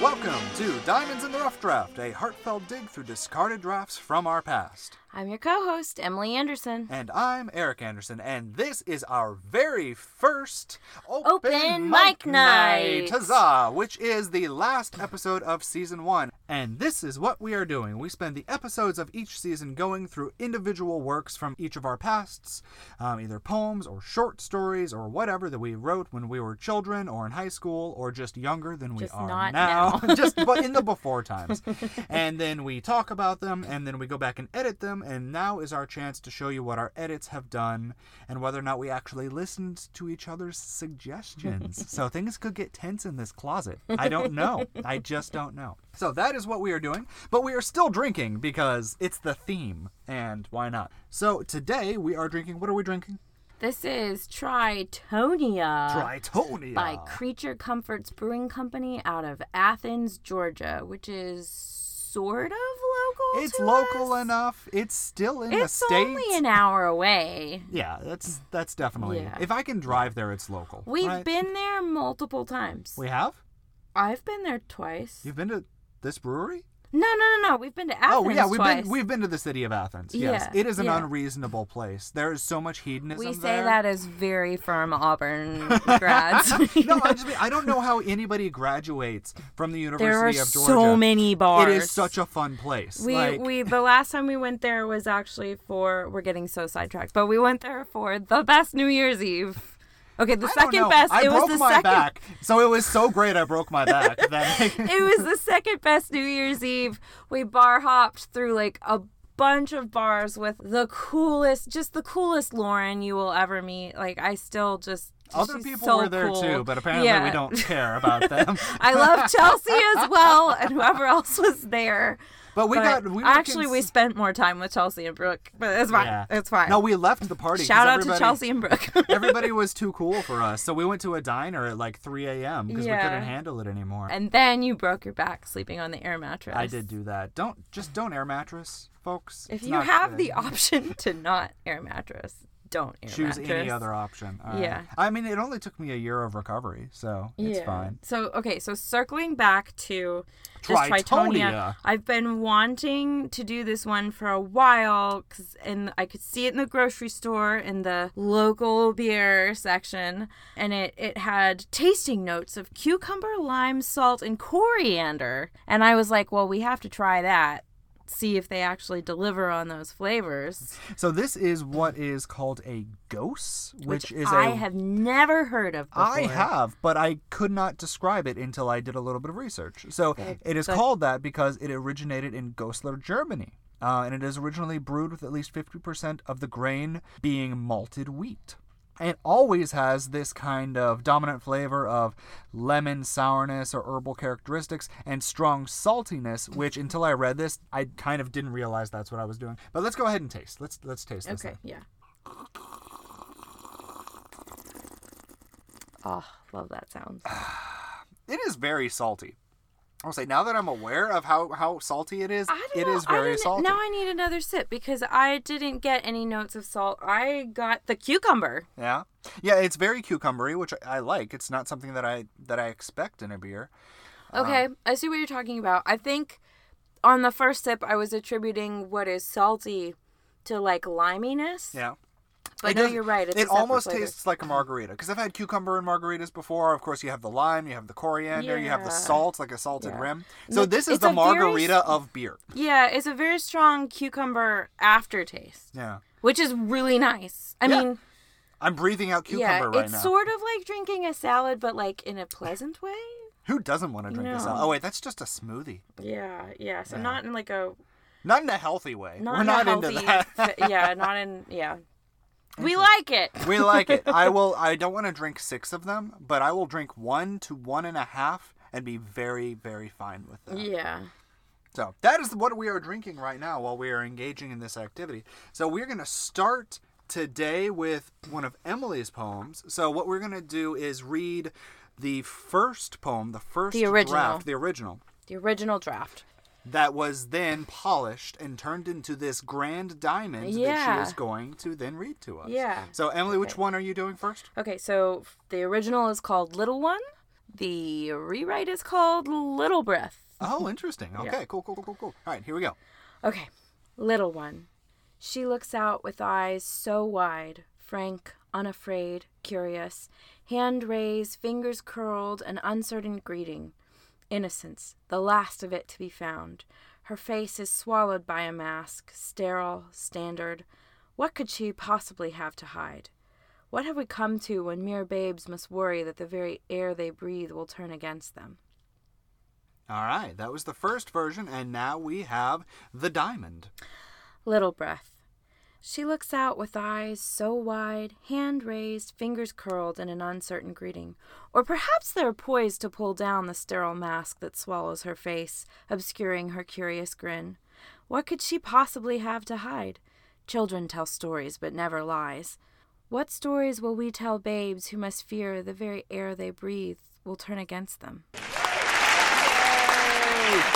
Welcome to Diamonds in the Rough Draft, a heartfelt dig through discarded drafts from our past. I'm your co-host, Emily Anderson. And I'm Eric Anderson, and this is our very first Open, Open Mic Night. Huzzah! Which is the last episode of season one. And this is what we are doing. We spend the episodes of each season going through individual works from each of our pasts, um, either poems or short stories or whatever that we wrote when we were children or in high school or just younger than we Just are not now. now. just but in the before times. and then we talk about them and then we go back and edit them and now is our chance to show you what our edits have done and whether or not we actually listened to each other's suggestions. so things could get tense in this closet. I don't know. I just don't know. So that is what we are doing, but we are still drinking because it's the theme and why not? So today we are drinking what are we drinking? This is Tritonia Tritonia. by Creature Comforts Brewing Company out of Athens, Georgia, which is sort of local. It's local us. enough. It's still in It's the state. It's only an hour away. Yeah, that's that's definitely. Yeah. If I can drive there, it's local. We've right? been there multiple times. We have. I've been there twice. You've been to this brewery? No, no, no, no. We've been to Athens oh yeah, we've twice. been we've been to the city of Athens. Yes, Yeah, it is an yeah. unreasonable place. There is so much hedonism we say there. that as very firm Auburn grads. no, I just mean, I don't know how anybody graduates from the University there are of Georgia. so many bars. It is such a fun place. We like, we the last time we went there was actually for we're getting so sidetracked, but we went there for the best New Year's Eve. Okay, the I second best. I it broke was the my second. back, so it was so great. I broke my back. It was the second best New Year's Eve. We bar hopped through like a bunch of bars with the coolest, just the coolest Lauren you will ever meet. Like I still just other she's people so were there cool. too, but apparently Yeah. we don't care about them. I love Chelsea as well, and whoever else was there. But we But got we actually we spent more time with Chelsea and Brooke, but it's fine. Yeah. It's fine. No, we left the party. Shout out to Chelsea and Brooke. everybody was too cool for us, so we went to a diner at like 3 a.m. because we couldn't handle it anymore. and then you broke your back sleeping on the air mattress. I did do that. Don't just don't air mattress, folks. If It's you have good. the option to not air mattress, don't air choose mattress. any other option. All right. Yeah. I mean, it only took me a year of recovery, so it's yeah. fine. So okay, so circling back to this Tritonia. Tritonia, I've been wanting to do this one for a while, cause and I could see it in the grocery store in the local beer section, and it it had tasting notes of cucumber, lime, salt, and coriander, and I was like, well, we have to try that. See if they actually deliver on those flavors, So this is what is called a gose, which, which, is I a have never heard of before. I have, but I could not describe it until I did a little bit of research. So it is so- called that because it originated in Goslar, Germany. Uh, and it is originally brewed with at least 50% of the grain being malted wheat. And it always has this kind of dominant flavor of lemon sourness or herbal characteristics and strong saltiness, which until I read this, I kind of didn't realize that's what I was doing. But let's go ahead and taste. Let's let's taste this. Okay, yeah. Oh, love that sound. It is very salty. I'll say now that I'm aware of how, how salty it is, it know. is very salty. Now I need another sip because I didn't get any notes of salt. I got the cucumber. Yeah, yeah, it's very cucumbery, which I, I like. It's not something that I that I expect in a beer. Okay, um, I see what you're talking about. I think on the first sip, I was attributing what is salty to like liminess. Yeah, but no, you're right. It's it almost flavor. tastes like a margarita because I've had cucumber in margaritas before. Of course, you have the lime, you have the coriander, you have the salt, like a salted Yeah. rim. So this is it's the a very margarita of beer. Yeah, it's a very strong cucumber aftertaste, Yeah, which is really nice. I Yeah, mean, I'm breathing out cucumber yeah, right it's now. It's sort of like drinking a salad, but like in a pleasant way. Who doesn't want to drink a salad? Oh wait, that's just a smoothie. Yeah, yeah. So Yeah. not in like a Not in a healthy way. not We're in not a into healthy, that. yeah, not in yeah. We like it. We like it. I will. I don't want to drink six of them, but I will drink one to one and a half and be very, very fine with that. Yeah. So that is what we are drinking right now while we are engaging in this activity. So we're gonna start today with one of Emily's poems. So what we're gonna do is read the first poem, the first The original. draft, the original. The original draft. That was then polished and turned into this grand diamond that she is going to then read to us. Yeah. So Emily, which one are you doing first? Okay, so the original is called Little One. The rewrite is called Little Breath. Oh, interesting. Okay, cool, cool, cool, cool, cool. All right, here we go. Okay, little one. She looks out with eyes so wide, frank, unafraid, curious, hand raised, fingers curled, an uncertain greeting. Innocence, the last of it to be found. Her face is swallowed by a mask, sterile, standard. What could she possibly have to hide? What have we come to when mere babes must worry that the very air they breathe will turn against them? All right, that was the first version, and now we have the diamond. Little breath. She looks out with eyes so wide, hand raised, fingers curled in an uncertain greeting. Or perhaps they're poised to pull down the sterile mask that swallows her face, obscuring her curious grin. What could she possibly have to hide? Children tell stories, but never lies. What stories will we tell babes who must fear the very air they breathe will turn against them? Yay!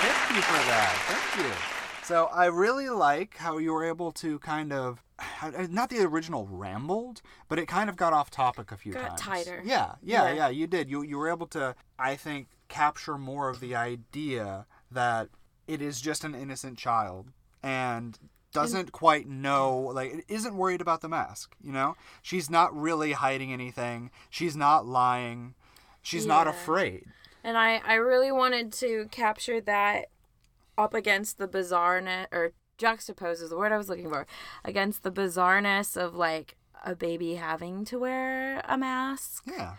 Thank you for that. Thank you. So I really like how you were able to kind of uh, not the original rambled, but it kind of got off topic a few Got times. tighter. Yeah, yeah, Yeah. yeah, you did. You you were able to I think capture more of the idea that it is just an innocent child and doesn't quite know like isn't worried about the mask, you know? She's not really hiding anything. She's not lying. She's not afraid. And I, I really wanted to capture that up against the bizarreness, or juxtapose is the word I was looking for, against the bizarreness of like a baby having to wear a mask. Yeah.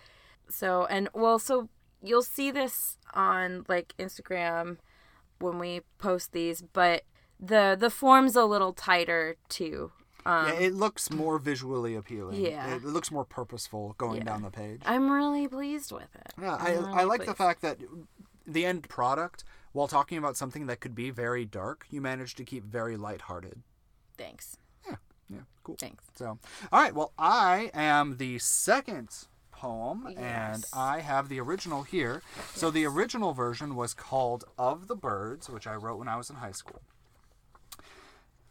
So, and well, so you'll see this on like Instagram when we post these, but the the form's a little tighter too. Um, yeah, it looks more visually appealing. Yeah. It, it looks more purposeful going Yeah. down the page. I'm really pleased with it. Yeah, I'm I, really I like the fact that the end product, while talking about something that could be very dark, you managed to keep very lighthearted. Thanks. Yeah, yeah, cool. Thanks. So, all right, well, I am the second poem, and I have the original here. So, the original version was called Of the Birds, which I wrote when I was in high school.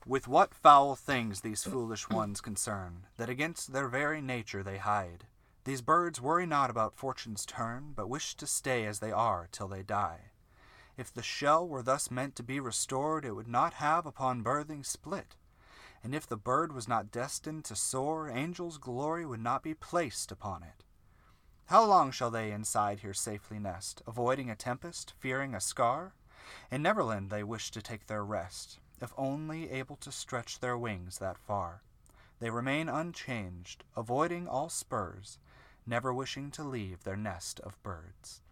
With what foul things these foolish ones concern, that against their very nature they hide. These birds worry not about fortune's turn, but wish to stay as they are till they die. If the shell were thus meant to be restored, it would not have upon birthing split. And if the bird was not destined to soar, angels' glory would not be placed upon it. How long shall they inside here safely nest, avoiding a tempest, fearing a scar? In Neverland they wish to take their rest, if only able to stretch their wings that far. They remain unchanged, avoiding all spurs, never wishing to leave their nest of birds.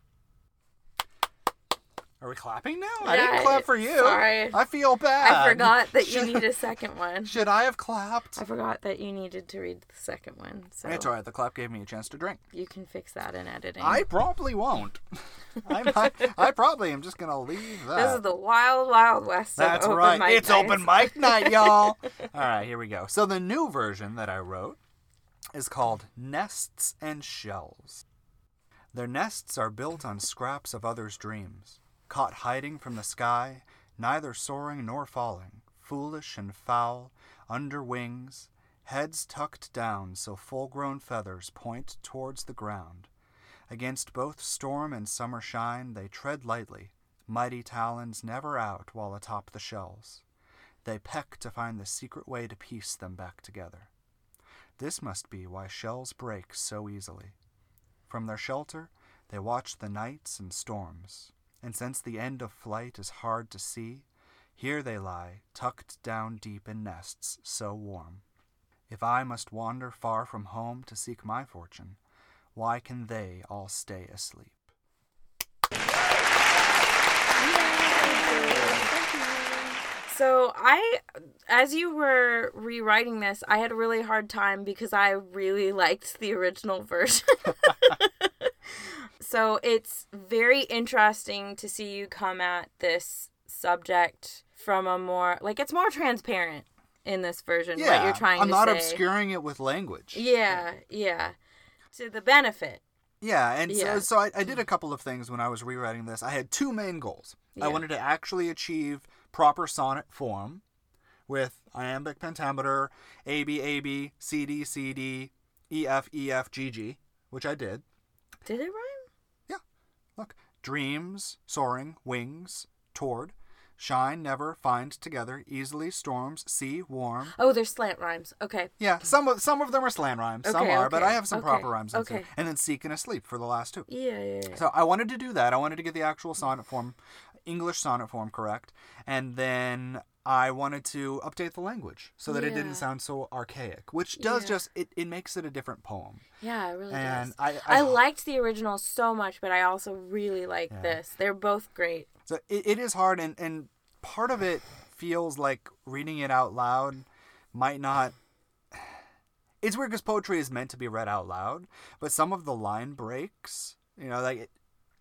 Are we clapping now? I didn't clap for you. sorry. I feel bad. I forgot that you need a second one. Should I have clapped? I forgot that you needed to read the second one. So It's all right. The clap gave me a chance to drink. you can fix that in editing. I probably won't. I, I probably am just gonna leave that. this is the wild, wild west. of That's right. it's nights. open mic night, y'all. All right, here we go. So the new version that I wrote is called Nests and Shells. Their nests are built on scraps of others' dreams, caught hiding from the sky, neither soaring nor falling, foolish and foul, under wings, heads tucked down so full grown feathers point towards the ground. Against both storm and summer shine, they tread lightly, mighty talons never out while atop the shells. They peck to find the secret way to piece them back together. This must be why shells break so easily. From their shelter, they watch the nights and storms, and since the end of flight is hard to see, here they lie, tucked down deep in nests so warm. If I must wander far from home to seek my fortune, why can they all stay asleep? So I, as you were rewriting this, I had a really hard time because I really liked the original version. so it's very interesting to see you come at this subject from a more like it's more transparent in this version what you're trying I'm not say. obscuring it with language. Yeah, yeah. To the benefit. Yeah, and Yeah. so, so I, I did a couple of things when I was rewriting this. I had two main goals. Yeah. I wanted to actually achieve proper sonnet form with iambic pentameter, A B A B, C D C D, E F E F G G, which I did. Did it rhyme? Dreams, soaring, wings, toward, shine, never, find, together, easily, storms, sea, warm. Oh, they're slant rhymes. Okay. Yeah, some of some of them are slant rhymes, some Okay, are, but I have some okay, proper rhymes. okay. And then seek and asleep for the last two. Yeah, yeah, yeah. So I wanted to do that. I wanted to get the actual sonnet form, English sonnet form correct, and then I wanted to update the language so that it didn't sound so archaic, which does Yeah. just it, it makes it a different poem. Yeah, it really And does. I I, I, liked the original so much, but I also really like Yeah. this. They're both great. so it, it is hard and and part of it feels like reading it out loud might not it's weird because poetry is meant to be read out loud but some of the line breaks you know like it,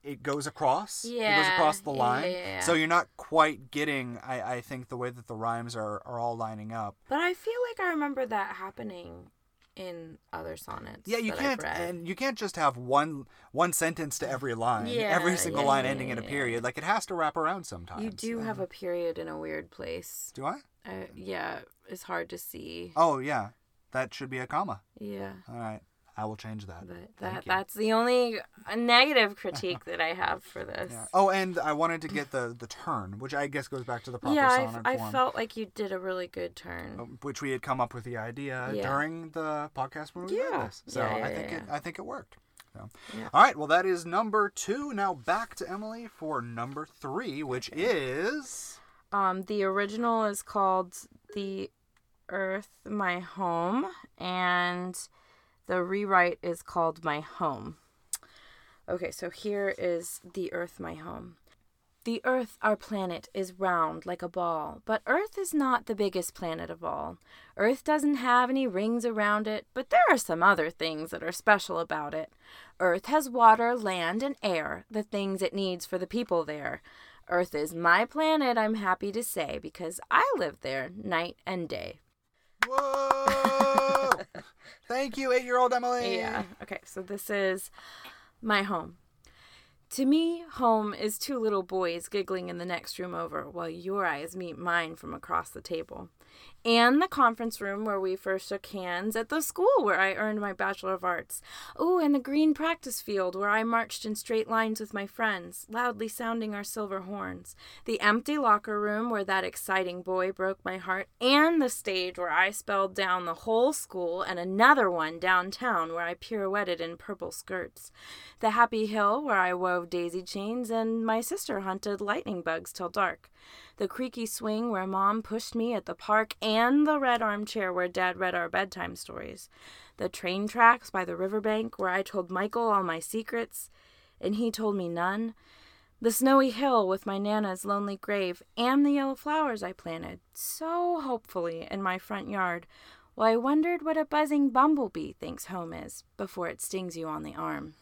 it goes across Yeah. it goes across the line yeah, yeah. so you're not quite getting I, I think the way that the rhymes are, are all lining up But I feel like I remember that happening in other sonnets. yeah you can't and you can't just have one one sentence to every line Yeah, every single yeah, line yeah, ending in a yeah. period like it has to wrap around sometimes you do have a period in a weird place. do i Uh, yeah, it's hard to see. oh yeah that should be a comma Yeah, All right, I will change that. but that that's the only negative critique that I have for this. Yeah. Oh, and I wanted to get the the turn, which I guess goes back to the proper Yeah, sonnet I, I felt like you did a really good turn. uh, which we had come up with the idea Yeah. during the podcast when we Yeah. this. So Yeah, yeah, I think it I think it worked. So. All right, well that is number two. Now back to Emily for number three, which is Um, the original is called "The Earth My Home," and the rewrite is called "My Home." Okay, so here is "The Earth My Home." The Earth, our planet, is round like a ball, but Earth is not the biggest planet of all. Earth doesn't have any rings around it, but there are some other things that are special about it. Earth has water, land, and air, the things it needs for the people there. Earth is my planet, I'm happy to say, because I live there night and day. whoa. Thank you, eight year old Emily. Yeah. Okay, so this is my home. To me, home is two little boys giggling in the next room over while your eyes meet mine from across the table. And the conference room where we first shook hands at the school where I earned my Bachelor of Arts. Oh, and the green practice field where I marched in straight lines with my friends, loudly sounding our silver horns. The empty locker room where that exciting boy broke my heart. And the stage where I spelled down the whole school, and another one downtown where I pirouetted in purple skirts. The happy hill where I wove daisy chains, and my sister hunted lightning bugs till dark the creaky swing where mom pushed me at the park, and the red armchair where dad read our bedtime stories. The train tracks by the riverbank where I told Michael all my secrets, and he told me none. The snowy hill with my Nana's lonely grave, and the yellow flowers I planted so hopefully in my front yard, while I wondered what a buzzing bumblebee thinks home is before it stings you on the arm.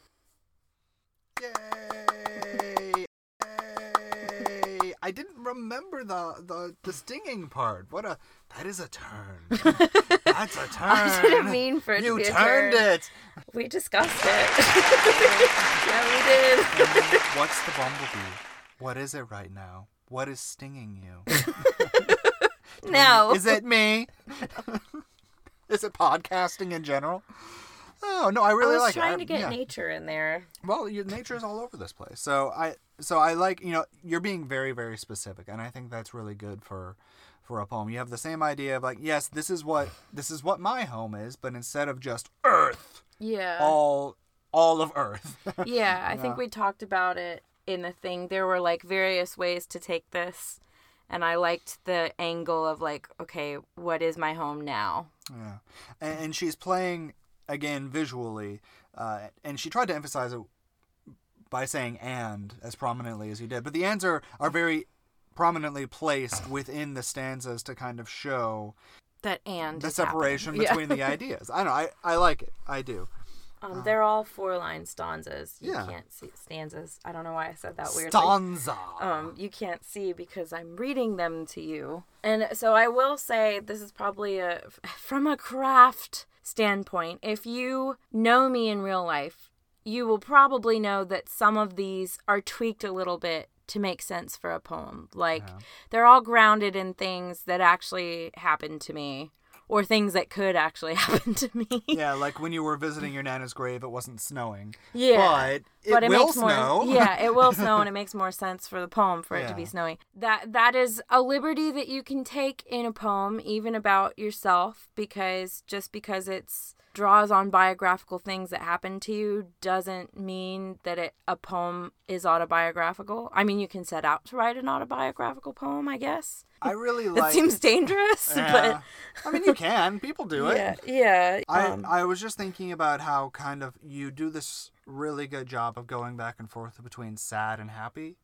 Yay! Yay! I didn't remember the, the the stinging part. What a that is a turn. That's a turn. I didn't mean for it to you be a turned turn. it. We discussed it. yeah, we did. And What's the bumblebee? What is it right now? What is stinging you? No. Is it me? is it podcasting in general? Oh no, I really I was like it. trying I- to get yeah. nature in there. Well, your nature is all over this place. So I so I like you know you're being very very specific, and I think that's really good for for a poem. You have the same idea of like yes, this is what this is what my home is, but instead of just Earth, Yeah. all all of Earth. yeah, I think we talked about it in the thing. There were like various ways to take this, and I liked the angle of like, okay, what is my home now? Yeah, and, and she's playing again visually, uh, and she tried to emphasize it by saying "and" as prominently as you did. But the ands are are very prominently placed within the stanzas to kind of show That and the is happening. separation Yeah. between the ideas. I know, I I like it. I do. Um, they're all four line stanzas. You Yeah. can't see stanzas. I don't know why I said that weirdly. Stanza. um, you can't see because I'm reading them to you. And so I will say this is probably a from a craft standpoint. If you know me in real life, you will probably know that some of these are tweaked a little bit to make sense for a poem. Like Yeah. they're all grounded in things that actually happened to me or things that could actually happen to me. Yeah, like when you were visiting your nana's grave, it wasn't snowing. Yeah, but it but it will makes snow. more yeah it will snow and it makes more sense for the poem for it to be Yeah. snowy that that is a liberty that you can take in a poem even about yourself because just because it's draws on biographical things that happen to you doesn't mean that it a poem is autobiographical i mean you can set out to write an autobiographical poem i guess I really like it seems dangerous Yeah. I mean, you can. People do it. yeah yeah I, um, I was just thinking about how kind of you do this really good job of going back and forth between sad and happy.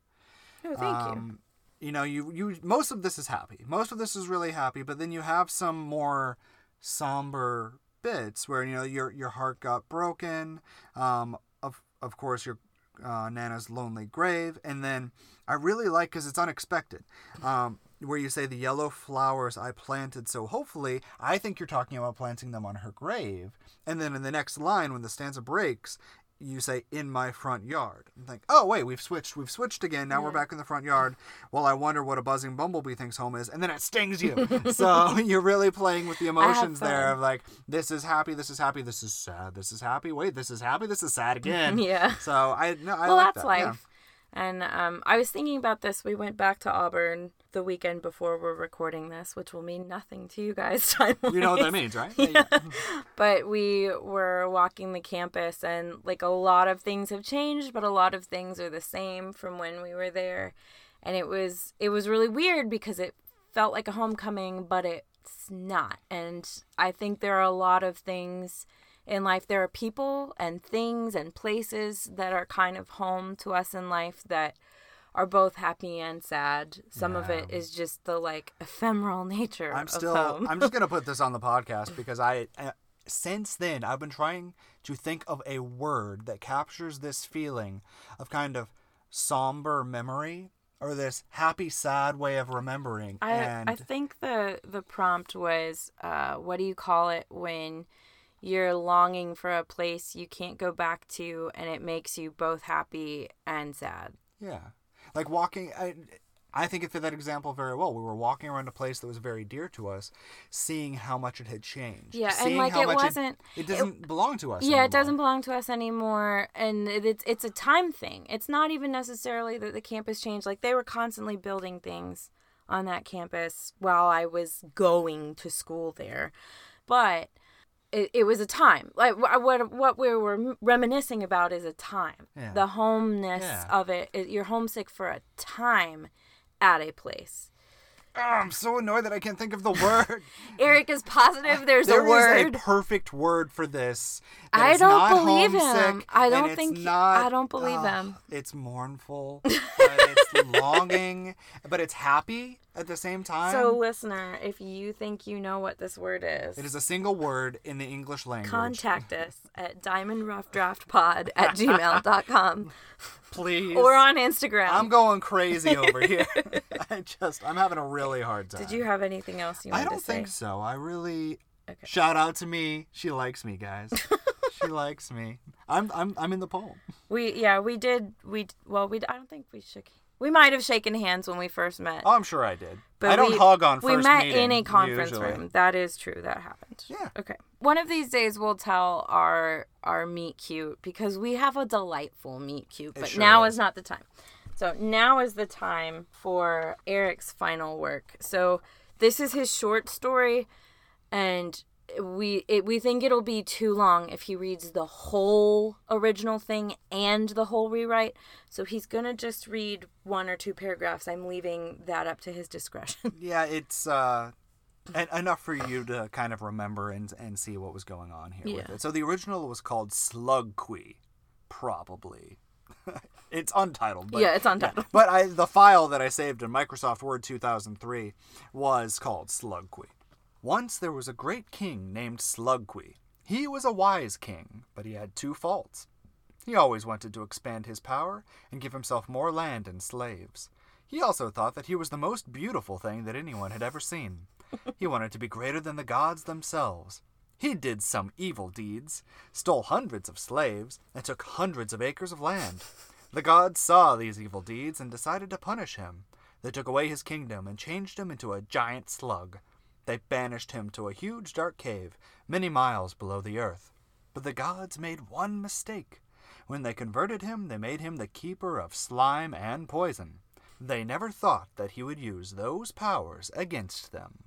oh, thank you um, you know, you you most of this is happy. Most of this is really happy, but then you have some more somber bits where you know your your heart got broken. Um, of of course your uh, Nana's lonely grave, and then I really like because it's unexpected. Um, where you say the yellow flowers I planted so hopefully, I think you're talking about planting them on her grave. And then in the next line, when the stanza breaks, you say in my front yard. And think, oh wait, we've switched. We've switched again. Now we're back in the front yard. Well, I wonder what a buzzing bumblebee thinks home is, and then it stings you. so you're really playing with the emotions there of like, this is happy, this is happy, this is sad, this is happy. Wait, this is happy, this is sad again. yeah So I no, I well, like that's that. life. yeah. And um, I was thinking about this. We went back to Auburn the weekend before we're recording this, which will mean nothing to you guys time You know what that means, right? Yeah. But we were walking the campus, and like a lot of things have changed, but a lot of things are the same from when we were there. And it was it was really weird because it felt like a homecoming, but it's not. And I think there are a lot of things in life. There are people and things and places that are kind of home to us in life that are both happy and sad. Some of it is just the like ephemeral nature I'm of still. home. I'm just gonna put this on the podcast because I. Uh, since then, I've been trying to think of a word that captures this feeling of kind of somber memory or this happy, sad way of remembering. I and I think the the prompt was uh, what do you call it when you're longing for a place you can't go back to and it makes you both happy and sad. Yeah. Like walking I I think it fit that example very well. We were walking around a place that was very dear to us, seeing how much it had changed. Yeah, and, like, it wasn't- It, doesn't belong to us. Yeah, anymore. it doesn't belong to us anymore, and it, it's it's a time thing. It's not even necessarily that the campus changed. Like they were constantly building things on that campus while I was going to school there, but it, it was a time. Like what what we were reminiscing about is a time. Yeah. The homeness Yeah. of it. it. You're homesick for a time at a place. Oh, I'm so annoyed that I can't think of the word. Eric is positive. There's There a is word. a perfect word for this. I don't not believe him. I don't think- Not, I don't believe ah, him. It's mournful, but it's longing, but it's happy at the same time. so, listener, if you think you know what this word is, it is a single word in the English language. contact us at diamondroughdraftpod at gmail.com please. or on Instagram. I'm going crazy over here. I just, I'm having a really hard time. Did you have anything else you wanted to say? I don't to say? think so. I really. Okay. Shout out to me. She likes me, guys. she likes me. I'm, I'm, I'm in the poem. We yeah we did we well we I don't think we shook we might have shaken hands when we first met. Oh, I'm sure I did. But I don't we, hug on We met meeting, in a conference usually. room. That is true. That happened. Yeah. Okay. One of these days we'll tell our our meet cute because we have a delightful meet cute, but sure now is. is not the time. So now is the time for Eric's final work. So this is his short story, and we it, we think it'll be too long if he reads the whole original thing and the whole rewrite. So he's gonna just read one or two paragraphs. I'm leaving that up to his discretion. Yeah, it's uh, en- enough for you to kind of remember and and see what was going on here with Yeah. it. So the original was called Slugquy, probably. it's untitled. But, Yeah, it's untitled. But I the file that I saved in Microsoft Word 2003 was called Slugquy. Once there was a great king named Slugquy. He was a wise king, but he had two faults. He always wanted to expand his power and give himself more land and slaves. He also thought that he was the most beautiful thing that anyone had ever seen. He wanted to be greater than the gods themselves. He did some evil deeds, stole hundreds of slaves, and took hundreds of acres of land. The gods saw these evil deeds and decided to punish him. They took away his kingdom and changed him into a giant slug. They banished him to a huge dark cave many miles below the earth. But the gods made one mistake. When they converted him, they made him the keeper of slime and poison. They never thought that he would use those powers against them.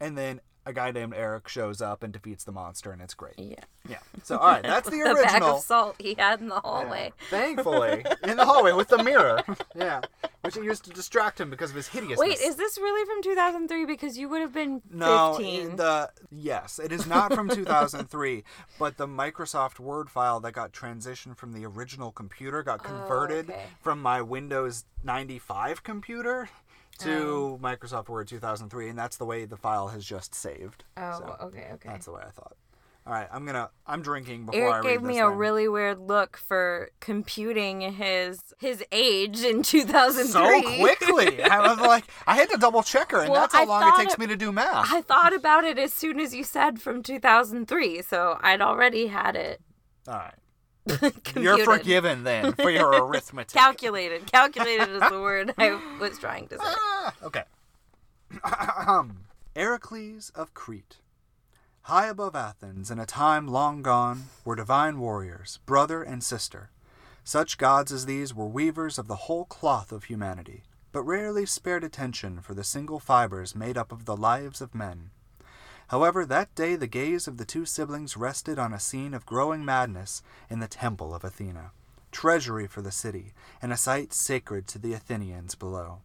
And then a guy named Eric shows up and defeats the monster, and it's great. Yeah. Yeah. So, all right, that's the the bag original. of salt he had in the Yeah. hallway. Thankfully, in the hallway with the mirror. yeah. Which he used to distract him because of his hideousness. Wait, is this really from 2003? Because you would have been 15. no, 15. the yes, it is not from 2003, but the Microsoft Word file that got transitioned from the original computer got oh, converted Oh, okay. from my Windows 95 computer to Oh. Microsoft Word 2003, and that's the way the file has just saved. oh, So, okay, okay. That's the way I thought. All right, I'm gonna. I'm drinking before I Eric read gave me a thing. really weird look for computing his his age in 2003. so quickly. I was like, I had to double check her, and Well, that's how I long it takes it- me to do math. I thought about it as soon as you said from 2003, so I'd already had it All right. you're forgiven then for your arithmetic. Calculated. Calculated is the word I was trying to say. Ah, okay. Heracles of Crete. High above Athens, in a time long gone, were divine warriors, brother and sister. Such gods as these were weavers of the whole cloth of humanity, but rarely spared attention for the single fibers made up of the lives of men. However, that day the gaze of the two siblings rested on a scene of growing madness in the temple of Athena, treasury for the city, and a site sacred to the Athenians below.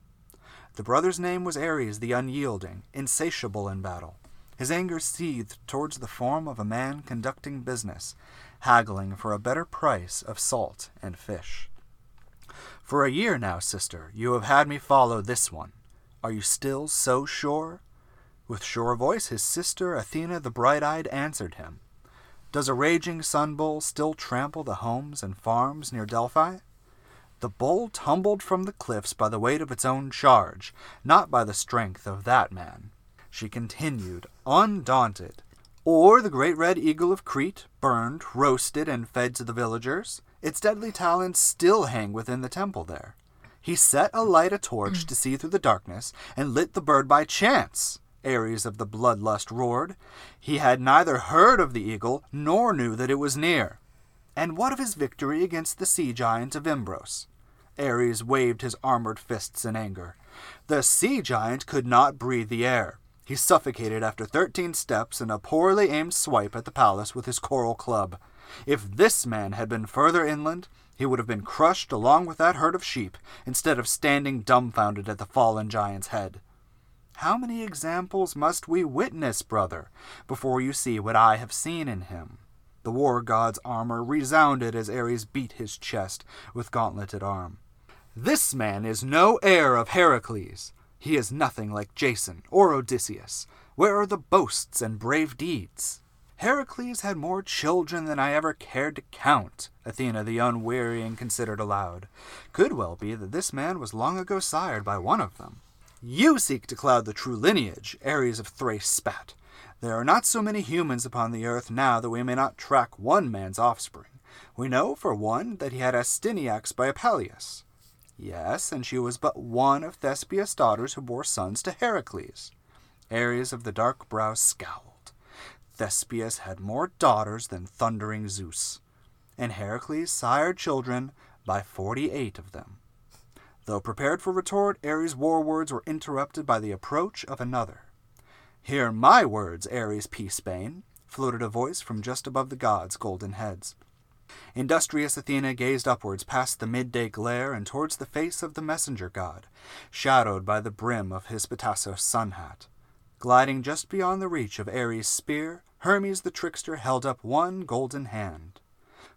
The brother's name was Ares the Unyielding, insatiable in battle. His anger seethed towards the form of a man conducting business, haggling for a better price of salt and fish. For a year now, sister, you have had me follow this one. Are you still so sure? With sure voice, his sister Athena the bright eyed answered him. Does a raging sun bull still trample the homes and farms near Delphi? The bull tumbled from the cliffs by the weight of its own charge, not by the strength of that man. She continued, undaunted. Or the great red eagle of Crete, burned, roasted, and fed to the villagers. Its deadly talons still hang within the temple there. He set alight a torch to see through the darkness, and lit the bird by chance. Ares of the bloodlust roared. He had neither heard of the eagle, nor knew that it was near. And what of his victory against the sea giant of Imbros? Ares waved his armored fists in anger. The sea giant could not breathe the air. He suffocated after thirteen steps and a poorly aimed swipe at the palace with his coral club. If this man had been further inland, he would have been crushed along with that herd of sheep, instead of standing dumbfounded at the fallen giant's head. How many examples must we witness, brother, before you see what I have seen in him? The war god's armor resounded as Ares beat his chest with gauntleted arm. This man is no heir of Heracles. He is nothing like Jason or Odysseus. Where are the boasts and brave deeds? Heracles had more children than I ever cared to count, Athena the unwearying considered aloud. Could well be that this man was long ago sired by one of them. You seek to cloud the true lineage, Ares of Thrace spat. There are not so many humans upon the earth now that we may not track one man's offspring. We know, for one, that he had Astyanax by Apelleus. Yes, and she was but one of Thespius' daughters who bore sons to Heracles. Ares of the dark brow scowled. Thespius had more daughters than thundering Zeus, and Heracles sired children by forty-eight of them. Though prepared for retort, Ares' war words were interrupted by the approach of another. Hear my words, Ares Peacebane, floated a voice from just above the gods' golden heads. Industrious Athena gazed upwards past the midday glare and towards the face of the messenger god, shadowed by the brim of his petasos sun hat. Gliding just beyond the reach of Ares' spear, Hermes the trickster held up one golden hand.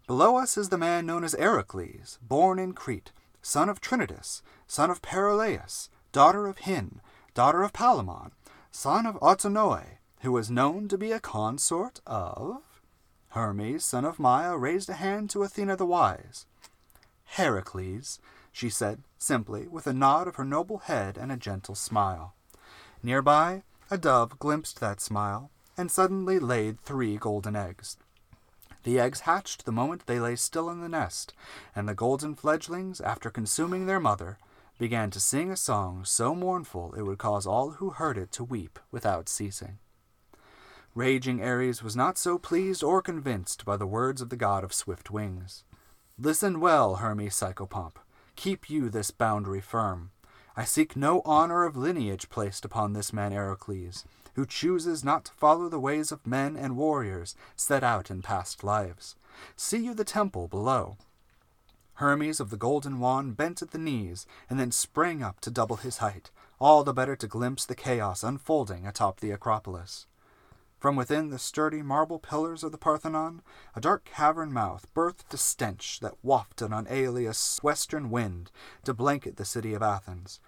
Below us is the man known as Heracles, born in Crete, son of Trinidas, son of Perilaus, daughter of Hin, daughter of Palamon, son of Autonoe, who was known to be a consort of. Hermes, son of Maia, raised a hand to Athena the Wise. Heracles, she said, simply, with a nod of her noble head and a gentle smile. Nearby, a dove glimpsed that smile, and suddenly laid three golden eggs. The eggs hatched the moment they lay still in the nest, and the golden fledglings, after consuming their mother, began to sing a song so mournful it would cause all who heard it to weep without ceasing. Raging Ares was not so pleased or convinced by the words of the god of swift wings. Listen well, Hermes Psychopomp. Keep you this boundary firm. I seek no honor of lineage placed upon this man Heracles, who chooses not to follow the ways of men and warriors set out in past lives. See you the temple below. Hermes of the golden wand bent at the knees and then sprang up to double his height, all the better to glimpse the chaos unfolding atop the Acropolis. From within the sturdy marble pillars of the Parthenon, a dark cavern mouth birthed a stench that wafted on Aeolus' western wind to blanket the city of Athens.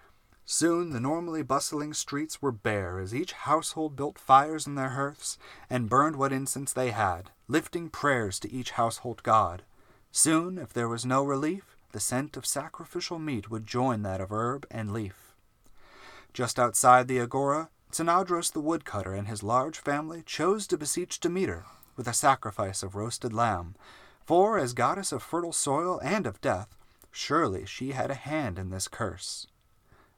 Soon the normally bustling streets were bare as each household built fires in their hearths and burned what incense they had, lifting prayers to each household god. Soon, if there was no relief, the scent of sacrificial meat would join that of herb and leaf. Just outside the agora, Tanaudros the woodcutter and his large family chose to beseech Demeter with a sacrifice of roasted lamb, for as goddess of fertile soil and of death, surely she had a hand in this curse.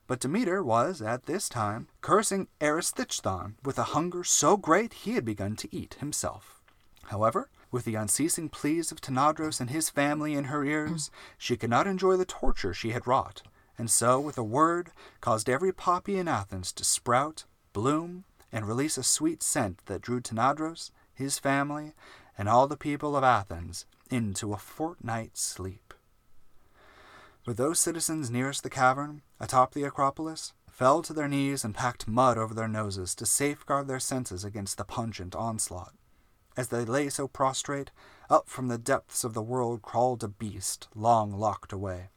But Demeter was, at this time, cursing Erysichthon with a hunger so great he had begun to eat himself. However, with the unceasing pleas of Tanaudros and his family in her ears, she could not enjoy the torture she had wrought, and so, with a word, caused every poppy in Athens to sprout bloom, and release a sweet scent that drew Tanaudros, his family, and all the people of Athens into a fortnight's sleep. But those citizens nearest the cavern, atop the Acropolis, fell to their knees and packed mud over their noses to safeguard their senses against the pungent onslaught. As they lay so prostrate, up from the depths of the world crawled a beast, long locked away.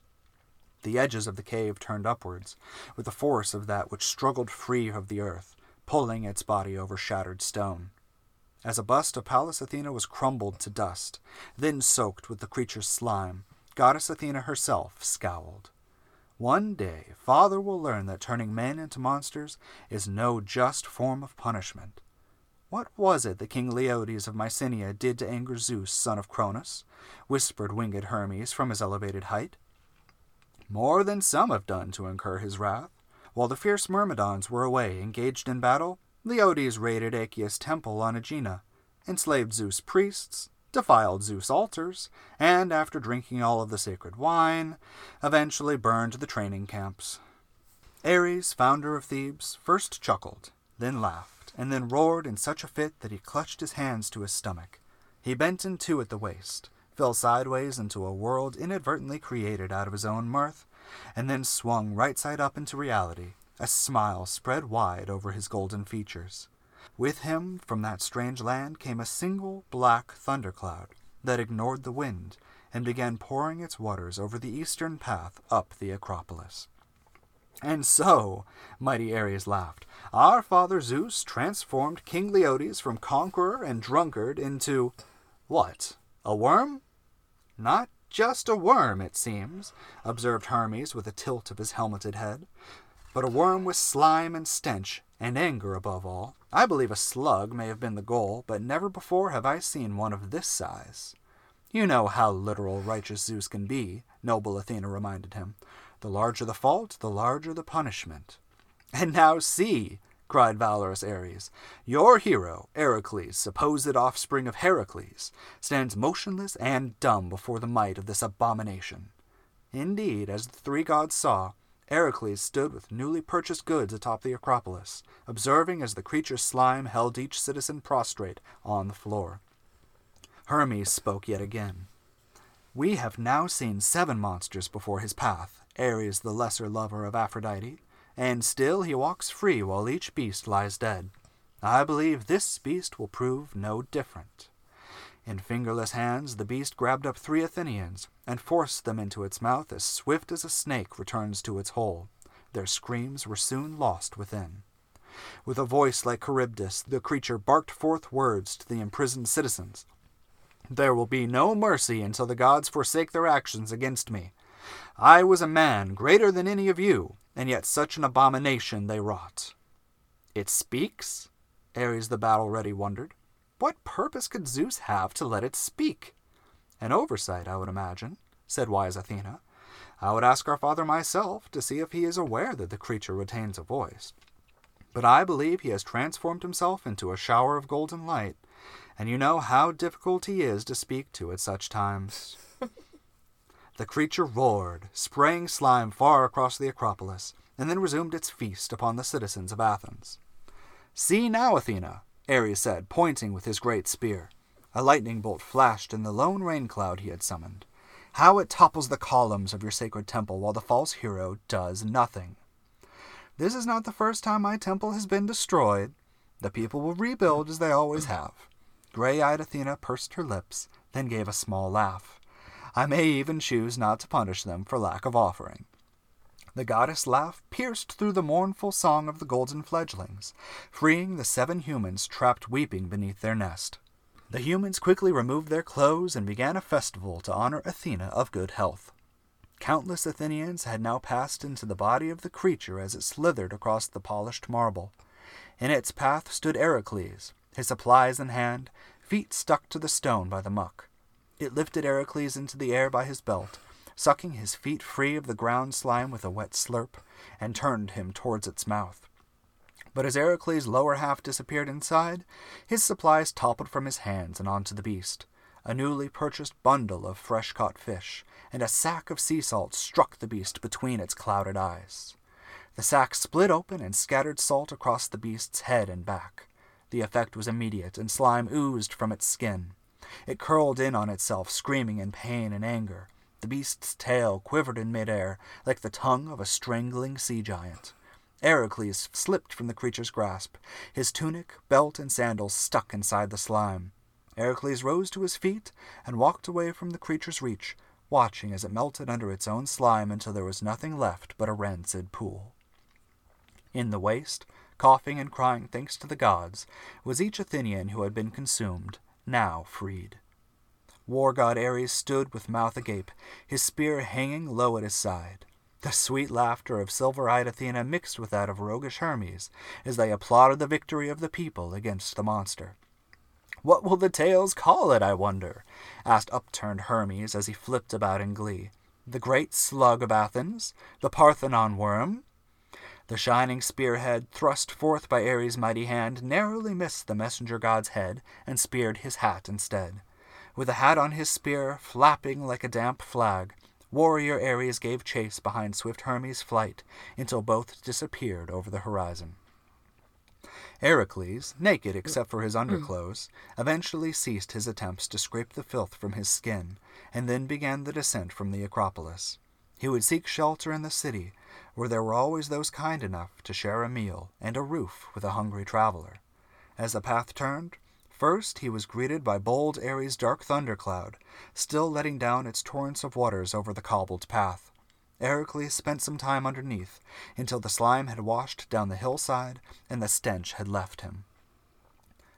The edges of the cave turned upwards, with the force of that which struggled free of the earth, pulling its body over shattered stone. As a bust of Pallas Athena was crumbled to dust, then soaked with the creature's slime, Goddess Athena herself scowled. One day, Father will learn that turning men into monsters is no just form of punishment. What was it that King Leodes of Mycenae did to anger Zeus, son of Cronus? whispered winged Hermes from his elevated height more than some have done to incur his wrath. While the fierce Myrmidons were away engaged in battle, Leodes raided Achaea's temple on Aegina, enslaved Zeus' priests, defiled Zeus' altars, and after drinking all of the sacred wine, eventually burned the training camps. Ares, founder of Thebes, first chuckled, then laughed, and then roared in such a fit that he clutched his hands to his stomach. He bent in two at the waist, fell sideways into a world inadvertently created out of his own mirth, and then swung right side up into reality, a smile spread wide over his golden features. With him from that strange land came a single black thundercloud that ignored the wind and began pouring its waters over the eastern path up the Acropolis. And so, mighty Ares laughed, our father Zeus transformed King Leodes from conqueror and drunkard into what? A worm? Not just a worm, it seems, observed Hermes with a tilt of his helmeted head, but a worm with slime and stench, and anger above all. I believe a slug may have been the goal, but never before have I seen one of this size. You know how literal righteous Zeus can be, noble Athena reminded him. The larger the fault, the larger the punishment. And now see, cried valorous Ares. Your hero, Heracles, supposed offspring of Heracles, stands motionless and dumb before the might of this abomination. Indeed, as the three gods saw, Heracles stood with newly purchased goods atop the Acropolis, observing as the creature's slime held each citizen prostrate on the floor. Hermes spoke yet again. We have now seen seven monsters before his path, Ares the lesser lover of Aphrodite, and still he walks free while each beast lies dead. I believe this beast will prove no different. In fingerless hands, the beast grabbed up three Athenians and forced them into its mouth as swift as a snake returns to its hole. Their screams were soon lost within. With a voice like Charybdis, the creature barked forth words to the imprisoned citizens. There will be no mercy until the gods forsake their actions against me. I was a man greater than any of you, and yet such an abomination they wrought. It speaks? Ares the battle ready wondered. What purpose could Zeus have to let it speak? An oversight, I would imagine, said wise Athena. I would ask our father myself to see if he is aware that the creature retains a voice. But I believe he has transformed himself into a shower of golden light, and you know how difficult he is to speak to at such times. the creature roared, spraying slime far across the Acropolis, and then resumed its feast upon the citizens of Athens. See now, Athena, Ares said, pointing with his great spear. A lightning bolt flashed in the lone rain cloud he had summoned. How it topples the columns of your sacred temple while the false hero does nothing. This is not the first time my temple has been destroyed. The people will rebuild as they always have. Gray eyed Athena pursed her lips, then gave a small laugh. I may even choose not to punish them for lack of offering. The goddess laugh pierced through the mournful song of the golden fledglings, freeing the seven humans trapped weeping beneath their nest. The humans quickly removed their clothes and began a festival to honor Athena of good health. Countless Athenians had now passed into the body of the creature as it slithered across the polished marble. In its path stood Heracles, his supplies in hand, feet stuck to the stone by the muck. It lifted Heracles into the air by his belt, sucking his feet free of the ground slime with a wet slurp, and turned him towards its mouth. But as Heracles' lower half disappeared inside, his supplies toppled from his hands and onto the beast. A newly purchased bundle of fresh caught fish and a sack of sea salt struck the beast between its clouded eyes. The sack split open and scattered salt across the beast's head and back. The effect was immediate, and slime oozed from its skin. It curled in on itself, screaming in pain and anger. The beast's tail quivered in midair like the tongue of a strangling sea giant. Heracles slipped from the creature's grasp. His tunic, belt, and sandals stuck inside the slime. Heracles rose to his feet and walked away from the creature's reach, watching as it melted under its own slime until there was nothing left but a rancid pool. In the waste, coughing and crying thanks to the gods, was each Athenian who had been consumed, now freed. War god Ares stood with mouth agape, his spear hanging low at his side. The sweet laughter of silver eyed Athena mixed with that of roguish Hermes as they applauded the victory of the people against the monster. What will the tales call it, I wonder? asked upturned Hermes as he flipped about in glee. The great slug of Athens? The Parthenon worm? The shining spearhead, thrust forth by Ares' mighty hand, narrowly missed the messenger god's head and speared his hat instead. With the hat on his spear, flapping like a damp flag, warrior Ares gave chase behind swift Hermes' flight until both disappeared over the horizon. Heracles, naked except for his underclothes, eventually ceased his attempts to scrape the filth from his skin, and then began the descent from the Acropolis. He would seek shelter in the city, where there were always those kind enough to share a meal and a roof with a hungry traveler. As the path turned, First he was greeted by bold Ares' dark thundercloud, still letting down its torrents of waters over the cobbled path. Heracles spent some time underneath, until the slime had washed down the hillside and the stench had left him.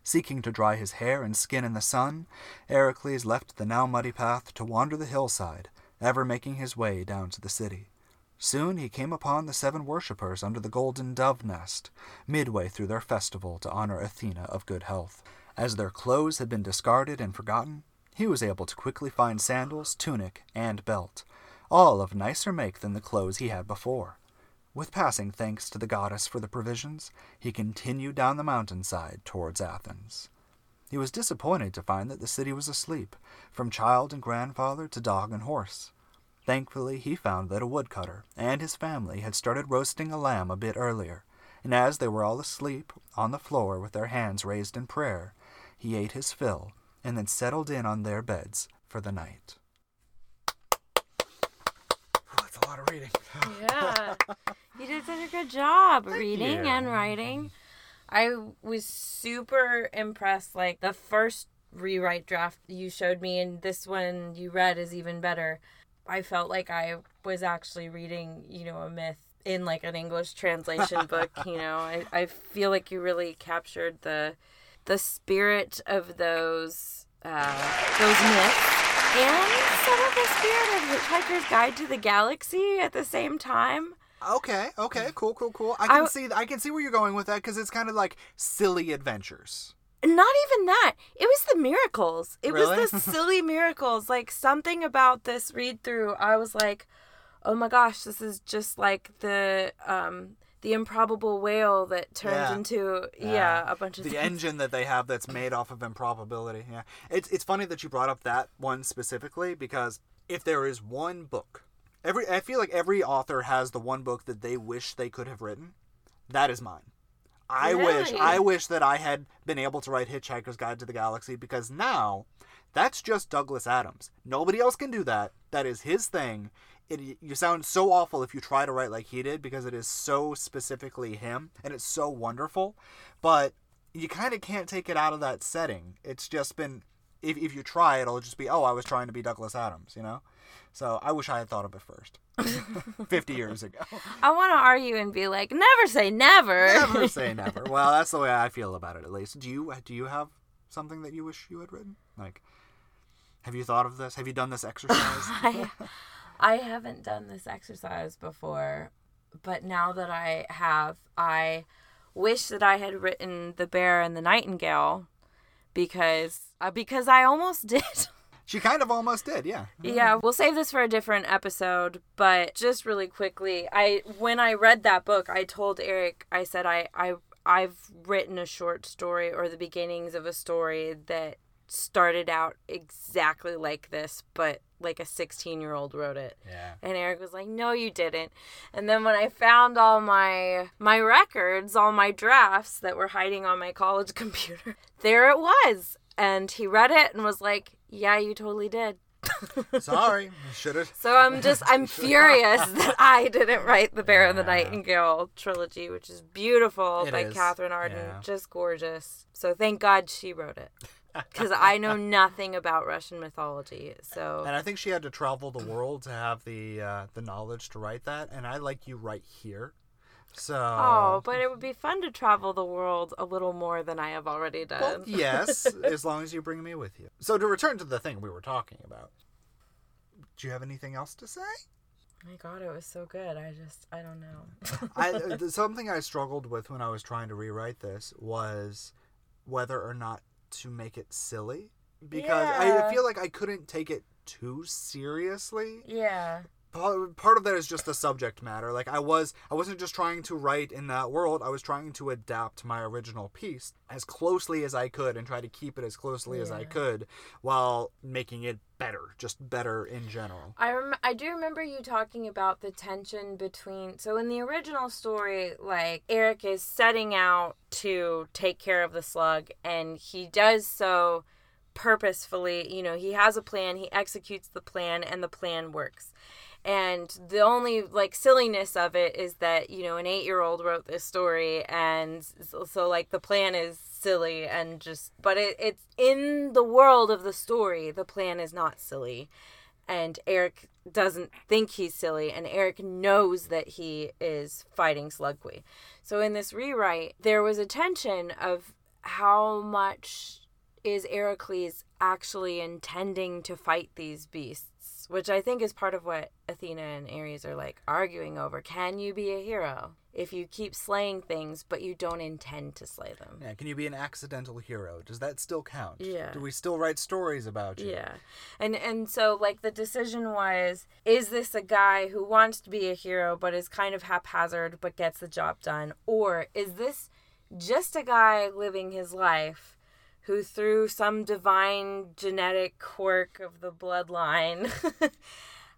Seeking to dry his hair and skin in the sun, Heracles left the now muddy path to wander the hillside, ever making his way down to the city. Soon he came upon the seven worshippers under the golden dove nest, midway through their festival to honor Athena of good health. As their clothes had been discarded and forgotten, he was able to quickly find sandals, tunic, and belt, all of nicer make than the clothes he had before. With passing thanks to the goddess for the provisions, he continued down the mountainside towards Athens. He was disappointed to find that the city was asleep, from child and grandfather to dog and horse. Thankfully, he found that a woodcutter and his family had started roasting a lamb a bit earlier, and as they were all asleep on the floor with their hands raised in prayer, he ate his fill, and then settled in on their beds for the night. That's a lot of reading. yeah. You did such a good job Thank reading you. and writing. I was super impressed. Like the first rewrite draft you showed me, and this one you read is even better. I felt like I was actually reading, you know, a myth in like an English translation book. You know, I, I feel like you really captured the the spirit of those uh, those myths and some of the spirit of Hitchhiker's Guide to the Galaxy at the same time. Okay, okay, cool, cool, cool. I I can w- see I can see where you're going with that because it's kind of like silly adventures. Not even that. It was the miracles. It Really? was the silly miracles. Like something about this read through, I was like, oh my gosh, this is just like the um the improbable whale that turns Yeah. into yeah, a bunch of the things. engine that they have that's made off of improbability. Yeah, it's it's funny that you brought up that one specifically because if there is one book, every I feel like every author has the one book that they wish they could have written. That is mine. I wish I wish that I had been able to write Hitchhiker's Guide to the Galaxy because now that's just Douglas Adams. Nobody else can do that. That is his thing. It, you sound so awful if you try to write like he did because it is so specifically him and it's so wonderful. But you kind of can't take it out of that setting. It's just been, if, if you try, it'll just be, oh, I was trying to be Douglas Adams, you know? So I wish I had thought of it first 50 years ago. I want to argue and be like, never say never. never say never. Well, that's the way I feel about it, at least. Do you do you have something that you wish you had written? Like, have you thought of this? Have you done this exercise? I, I haven't done this exercise before, but now that I have, I wish that I had written The Bear and the Nightingale because uh, because I almost did. she kind of almost did, yeah. Yeah, we'll save this for a different episode, but just really quickly, I when I read that book, I told Eric, I said I I I've written a short story or the beginnings of a story that started out exactly like this, but like a 16-year-old wrote it. Yeah. And Eric was like, "No, you didn't." And then when I found all my my records, all my drafts that were hiding on my college computer, there it was. And he read it and was like, "Yeah, you totally did." Sorry, should have. So I'm just I'm furious that I didn't write the Bear and the Nightingale trilogy, which is beautiful It by is, Katherine Arden, yeah. just gorgeous. So thank God she wrote it. Because I know nothing about Russian mythology. So And I think she had to travel the world to have the uh, the knowledge to write that. And I like you right here. So. Oh, but it would be fun to travel the world a little more than I have already done. Well, yes, as long as you bring me with you. So to return to the thing we were talking about, do you have anything else to say? My God, it was so good. I just, I don't know. I something I struggled with when I was trying to rewrite this was whether or not to make it silly because I feel like I couldn't take it too seriously. yeah. Part part of that is just the subject matter. Like I was I wasn't just trying to write in that world. I was trying to adapt my original piece as closely as I could and try to keep it as closely as I could while making it better, just better in general. I rem- I do remember you talking about the tension between so in the original story like Eric is setting out to take care of the slug and he does so purposefully you know he has a plan he executes the plan and the plan works and the only like silliness of it is that you know an 8-year-old wrote this story and so like the plan is silly and just but it, it's in the world of the story the plan is not silly and Eric doesn't think he's silly, and Eric knows that he is fighting Slugwy. So in this rewrite, there was a tension of how much is Ericles actually intending to fight these beasts, which I think is part of what Athena and Ares are like arguing over. Can you be a hero if you keep slaying things but you don't intend to slay them? Yeah, can you be an accidental hero? Does that still count? Yeah. Do we still write stories about you? Yeah. And and so like the decision was is this a guy who wants to be a hero but is kind of haphazard but gets the job done or is this just a guy living his life who through some divine genetic quirk of the bloodline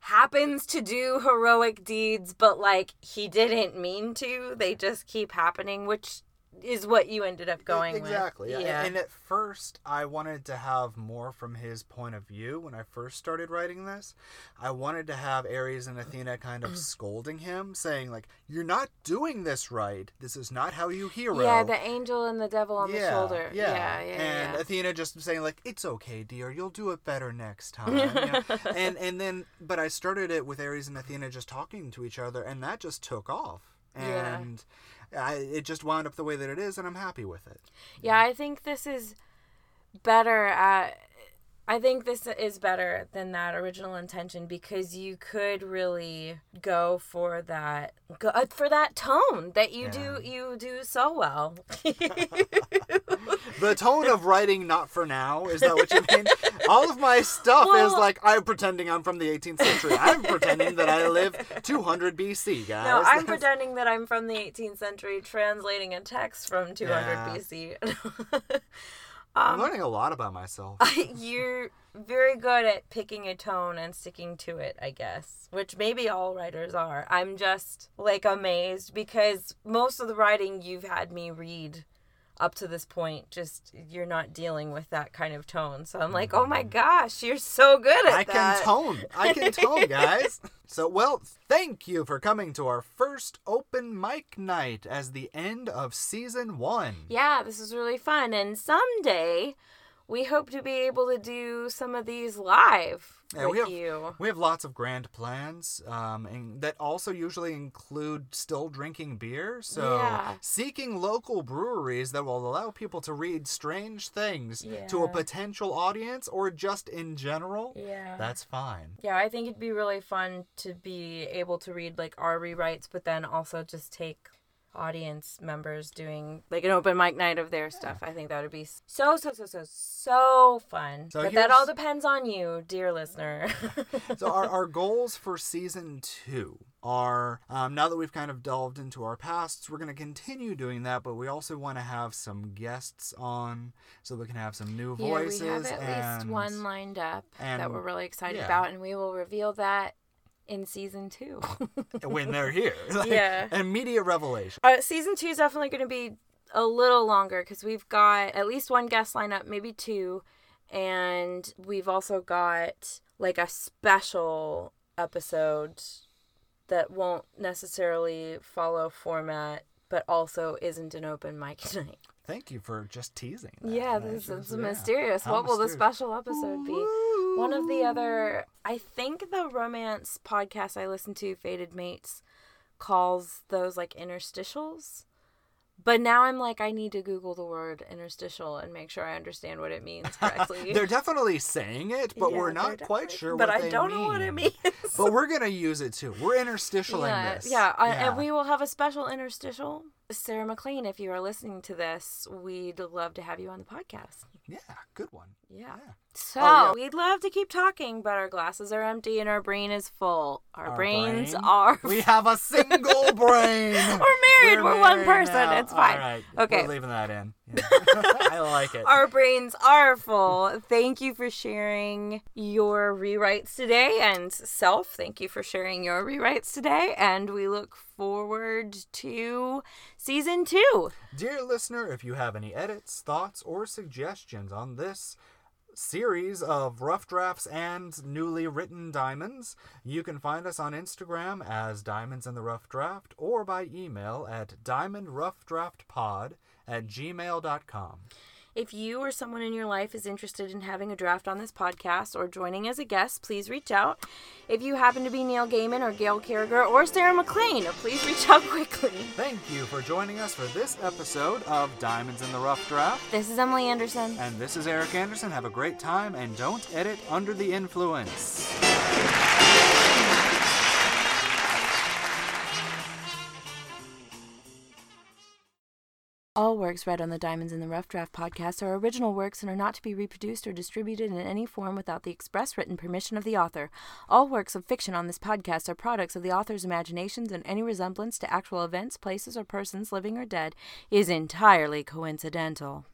happens to do heroic deeds but like he didn't mean to. They just keep happening which is what you ended up going exactly. with yeah. And at first, I wanted to have more from his point of view when I first started writing this. I wanted to have Ares and Athena kind of scolding him, saying like, "You're not doing this right. This is not how you hero." Yeah, the angel and the devil on the shoulder. Yeah, Yeah, yeah, and yeah. Athena just saying like, "It's okay, dear. You'll do it better next time." you know? And and then, but I started it with Ares and Athena just talking to each other, and that just took off. Yeah. I, it just wound up the way that it is, and I'm happy with it. Yeah, I think this is better at. I think this is better than that original intention because you could really go for that go, uh, for that tone that you do you do so well. the tone of writing not for now is that what you mean all of my stuff is like i'm pretending i'm from the 18th century i'm pretending that i live 200 bc guys No, I'm That's- pretending that I'm from the 18th century, translating a text from 200 Yeah. BC. I'm um, learning a lot about myself You're very good at picking a tone and sticking to it, I guess, which maybe all writers are. I'm just like amazed because most of the writing you've had me read up to this point just you're not dealing with that kind of tone. So I'm like, "Oh my gosh, you're so good at Mm-hmm. I that." can tone. I can tone, guys. So, well, thank you for coming to our first open mic night as the end of season one. Yeah, this is really fun. And someday we hope to be able to do some of these live Yeah, we have you. we have lots of grand plans, um, and that also usually include still drinking beer. So, Yeah. seeking local breweries that will allow people to read strange things to a potential audience or just in general. Yeah. That's fine. Yeah, I think it'd be really fun to be able to read like our rewrites, but then also just take audience members doing like an open mic night of their stuff. I think that would be so so so so so fun. So but that all depends on you, dear listener. so our, our goals for season two are um, now that we've kind of delved into our pasts we're going to continue doing that but we also want to have some guests on so we can have some new voices. yeah, we have at and least one lined up that we're really excited yeah. about, and we will reveal that in season two. when they're here Like, Yeah. immediate revelation Uh, season two is definitely going to be a little longer because we've got at least one guest lineup, maybe two, and we've also got like a special episode that won't necessarily follow format, but also isn't an open mic night. thank you for just teasing that. Yeah, this is- yeah. mysterious. How what will the special episode be? One of the other, I think the romance podcast I listen to, Fated Mates, calls those like interstitials. But now I'm like, I need to Google the word interstitial and make sure I understand what it means correctly. they're definitely saying it but Yeah, we're not quite sure But I don't know what it means. but we're gonna use it too we're interstitialing yeah, this yeah, uh, and we will have a special interstitial. Sarah MacLean, if you are listening to this, we'd love to have you on the podcast. yeah good one Yeah. Yeah. So Oh, yeah. we'd love to keep talking, but our glasses are empty and our brain is full. Our, Our brains brain? are. we have a single brain We're married. We're, one married person. now. It's fine. All right. Okay. We're leaving that in. Yeah. I like it. Our brains are full. Thank you for sharing your rewrites today and self. Thank you for sharing your rewrites today. And we look forward to season two. Dear listener, if you have any edits, thoughts, or suggestions on this series of rough drafts and newly written diamonds, you can find us on Instagram as Diamonds in the Rough Draft or by email at diamondroughdraftpod at gmail.com. If you or someone in your life is interested in having a draft on this podcast or joining as a guest, please reach out. If you happen to be Neil Gaiman or Gail Carriger or Sarah MacLean, please reach out quickly. Thank you for joining us for this episode of Diamonds in the Rough Draft. This is Emily Anderson. And this is Eric Anderson. Have a great time and don't edit under the influence. All works read on the Diamonds in the Rough Draft podcast are original works and are not to be reproduced or distributed in any form without the express written permission of the author. All works of fiction on this podcast are products of the author's imaginations, and any resemblance to actual events, places, or persons, living or dead, is entirely coincidental.